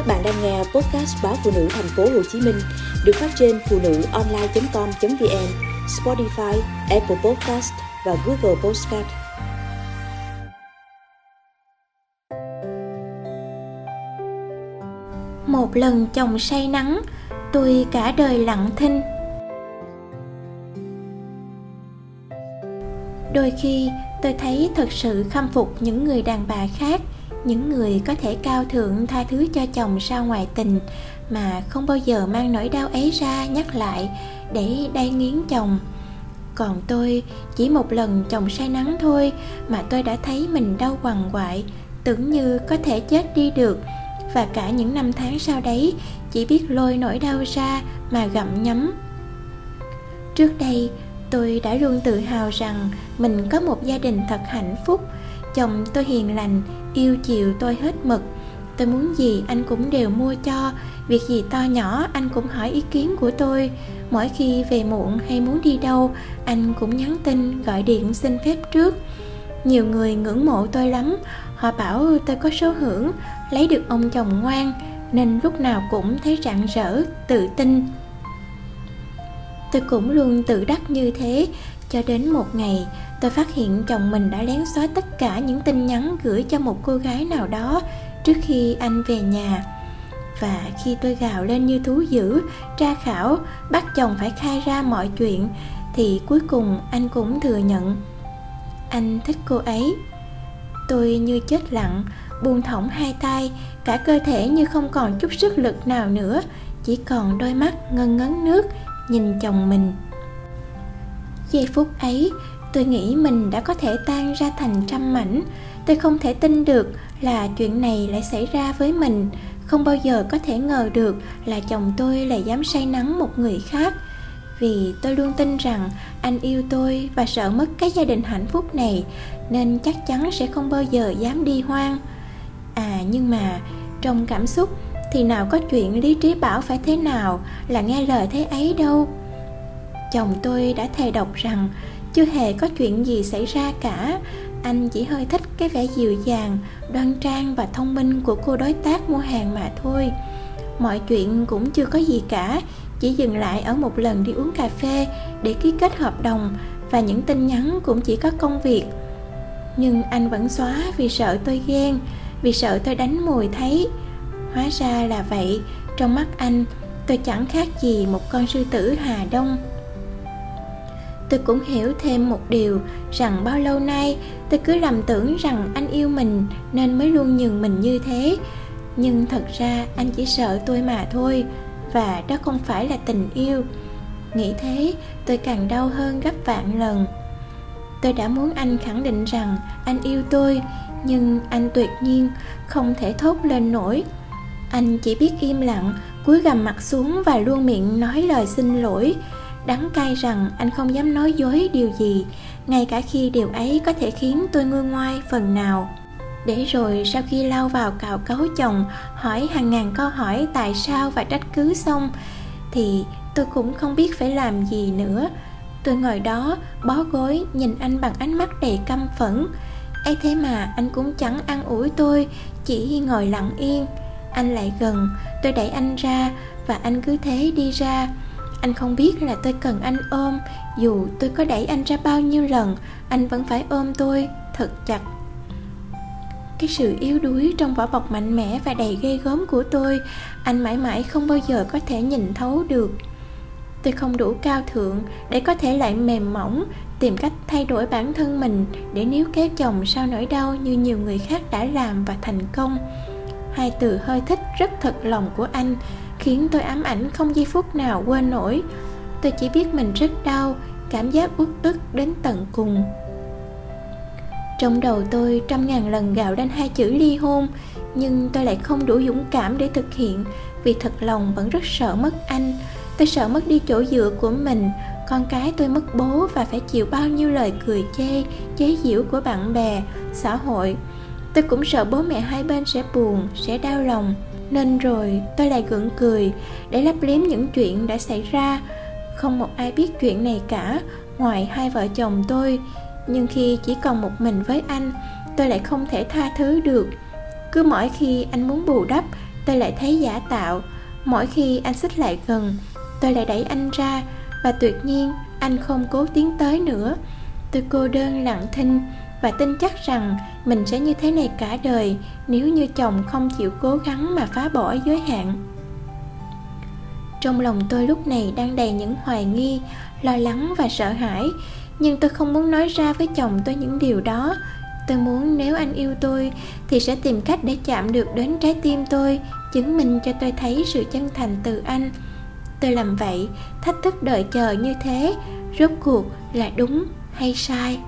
Các bạn đang nghe podcast báo phụ nữ thành phố Hồ Chí Minh được phát trên phụ nữ online.com.vn, Spotify, Apple Podcast và Google Podcast. Một lần chồng say nắng, tôi cả đời lặng thinh. Đôi khi tôi thấy thật sự khâm phục những người đàn bà khác những người có thể cao thượng tha thứ cho chồng sau ngoại tình mà không bao giờ mang nỗi đau ấy ra nhắc lại để đay nghiến chồng. Còn tôi, chỉ một lần chồng say nắng thôi mà tôi đã thấy mình đau quằn quại, tưởng như có thể chết đi được. Và cả những năm tháng sau đấy, chỉ biết lôi nỗi đau ra mà gặm nhấm. Trước đây, tôi đã luôn tự hào rằng mình có một gia đình thật hạnh phúc chồng tôi hiền lành, yêu chiều tôi hết mực. Tôi muốn gì anh cũng đều mua cho, việc gì to nhỏ anh cũng hỏi ý kiến của tôi. Mỗi khi về muộn hay muốn đi đâu, anh cũng nhắn tin, gọi điện xin phép trước. Nhiều người ngưỡng mộ tôi lắm, họ bảo tôi có số hưởng, lấy được ông chồng ngoan, nên lúc nào cũng thấy rạng rỡ, tự tin. Tôi cũng luôn tự đắc như thế cho đến một ngày, tôi phát hiện chồng mình đã lén xóa tất cả những tin nhắn gửi cho một cô gái nào đó trước khi anh về nhà. Và khi tôi gào lên như thú dữ, tra khảo, bắt chồng phải khai ra mọi chuyện, thì cuối cùng anh cũng thừa nhận. Anh thích cô ấy. Tôi như chết lặng, buông thõng hai tay, cả cơ thể như không còn chút sức lực nào nữa, chỉ còn đôi mắt ngân ngấn nước nhìn chồng mình giây phút ấy, tôi nghĩ mình đã có thể tan ra thành trăm mảnh. Tôi không thể tin được là chuyện này lại xảy ra với mình. Không bao giờ có thể ngờ được là chồng tôi lại dám say nắng một người khác. Vì tôi luôn tin rằng anh yêu tôi và sợ mất cái gia đình hạnh phúc này, nên chắc chắn sẽ không bao giờ dám đi hoang. À nhưng mà trong cảm xúc thì nào có chuyện lý trí bảo phải thế nào là nghe lời thế ấy đâu chồng tôi đã thề độc rằng chưa hề có chuyện gì xảy ra cả. Anh chỉ hơi thích cái vẻ dịu dàng, đoan trang và thông minh của cô đối tác mua hàng mà thôi. Mọi chuyện cũng chưa có gì cả, chỉ dừng lại ở một lần đi uống cà phê để ký kết hợp đồng và những tin nhắn cũng chỉ có công việc. Nhưng anh vẫn xóa vì sợ tôi ghen, vì sợ tôi đánh mùi thấy. Hóa ra là vậy, trong mắt anh, tôi chẳng khác gì một con sư tử hà đông tôi cũng hiểu thêm một điều, rằng bao lâu nay tôi cứ lầm tưởng rằng anh yêu mình nên mới luôn nhường mình như thế. Nhưng thật ra anh chỉ sợ tôi mà thôi, và đó không phải là tình yêu. Nghĩ thế, tôi càng đau hơn gấp vạn lần. Tôi đã muốn anh khẳng định rằng anh yêu tôi, nhưng anh tuyệt nhiên không thể thốt lên nổi. Anh chỉ biết im lặng, cúi gằm mặt xuống và luôn miệng nói lời xin lỗi đắng cay rằng anh không dám nói dối điều gì, ngay cả khi điều ấy có thể khiến tôi ngơ ngoai phần nào. Để rồi sau khi lao vào cào cấu chồng, hỏi hàng ngàn câu hỏi tại sao và trách cứ xong, thì tôi cũng không biết phải làm gì nữa. Tôi ngồi đó, bó gối, nhìn anh bằng ánh mắt đầy căm phẫn. Ấy thế mà anh cũng chẳng ăn ủi tôi, chỉ ngồi lặng yên. Anh lại gần, tôi đẩy anh ra và anh cứ thế đi ra anh không biết là tôi cần anh ôm, dù tôi có đẩy anh ra bao nhiêu lần, anh vẫn phải ôm tôi, thật chặt. Cái sự yếu đuối trong vỏ bọc mạnh mẽ và đầy ghê gớm của tôi, anh mãi mãi không bao giờ có thể nhìn thấu được. Tôi không đủ cao thượng để có thể lại mềm mỏng tìm cách thay đổi bản thân mình để níu kéo chồng sau nỗi đau như nhiều người khác đã làm và thành công. Hai từ hơi thích rất thật lòng của anh khiến tôi ám ảnh không giây phút nào quên nổi. Tôi chỉ biết mình rất đau, cảm giác uất ức đến tận cùng. Trong đầu tôi trăm ngàn lần gào lên hai chữ ly hôn, nhưng tôi lại không đủ dũng cảm để thực hiện, vì thật lòng vẫn rất sợ mất anh. Tôi sợ mất đi chỗ dựa của mình, con cái tôi mất bố và phải chịu bao nhiêu lời cười chê, chế giễu của bạn bè, xã hội. Tôi cũng sợ bố mẹ hai bên sẽ buồn, sẽ đau lòng nên rồi tôi lại gượng cười, để lấp liếm những chuyện đã xảy ra. Không một ai biết chuyện này cả, ngoài hai vợ chồng tôi. Nhưng khi chỉ còn một mình với anh, tôi lại không thể tha thứ được. Cứ mỗi khi anh muốn bù đắp, tôi lại thấy giả tạo. Mỗi khi anh xích lại gần, tôi lại đẩy anh ra. Và tuyệt nhiên, anh không cố tiến tới nữa. Tôi cô đơn lặng thinh và tin chắc rằng mình sẽ như thế này cả đời nếu như chồng không chịu cố gắng mà phá bỏ giới hạn. Trong lòng tôi lúc này đang đầy những hoài nghi, lo lắng và sợ hãi, nhưng tôi không muốn nói ra với chồng tôi những điều đó. Tôi muốn nếu anh yêu tôi thì sẽ tìm cách để chạm được đến trái tim tôi, chứng minh cho tôi thấy sự chân thành từ anh. Tôi làm vậy, thách thức đợi chờ như thế, rốt cuộc là đúng hay sai?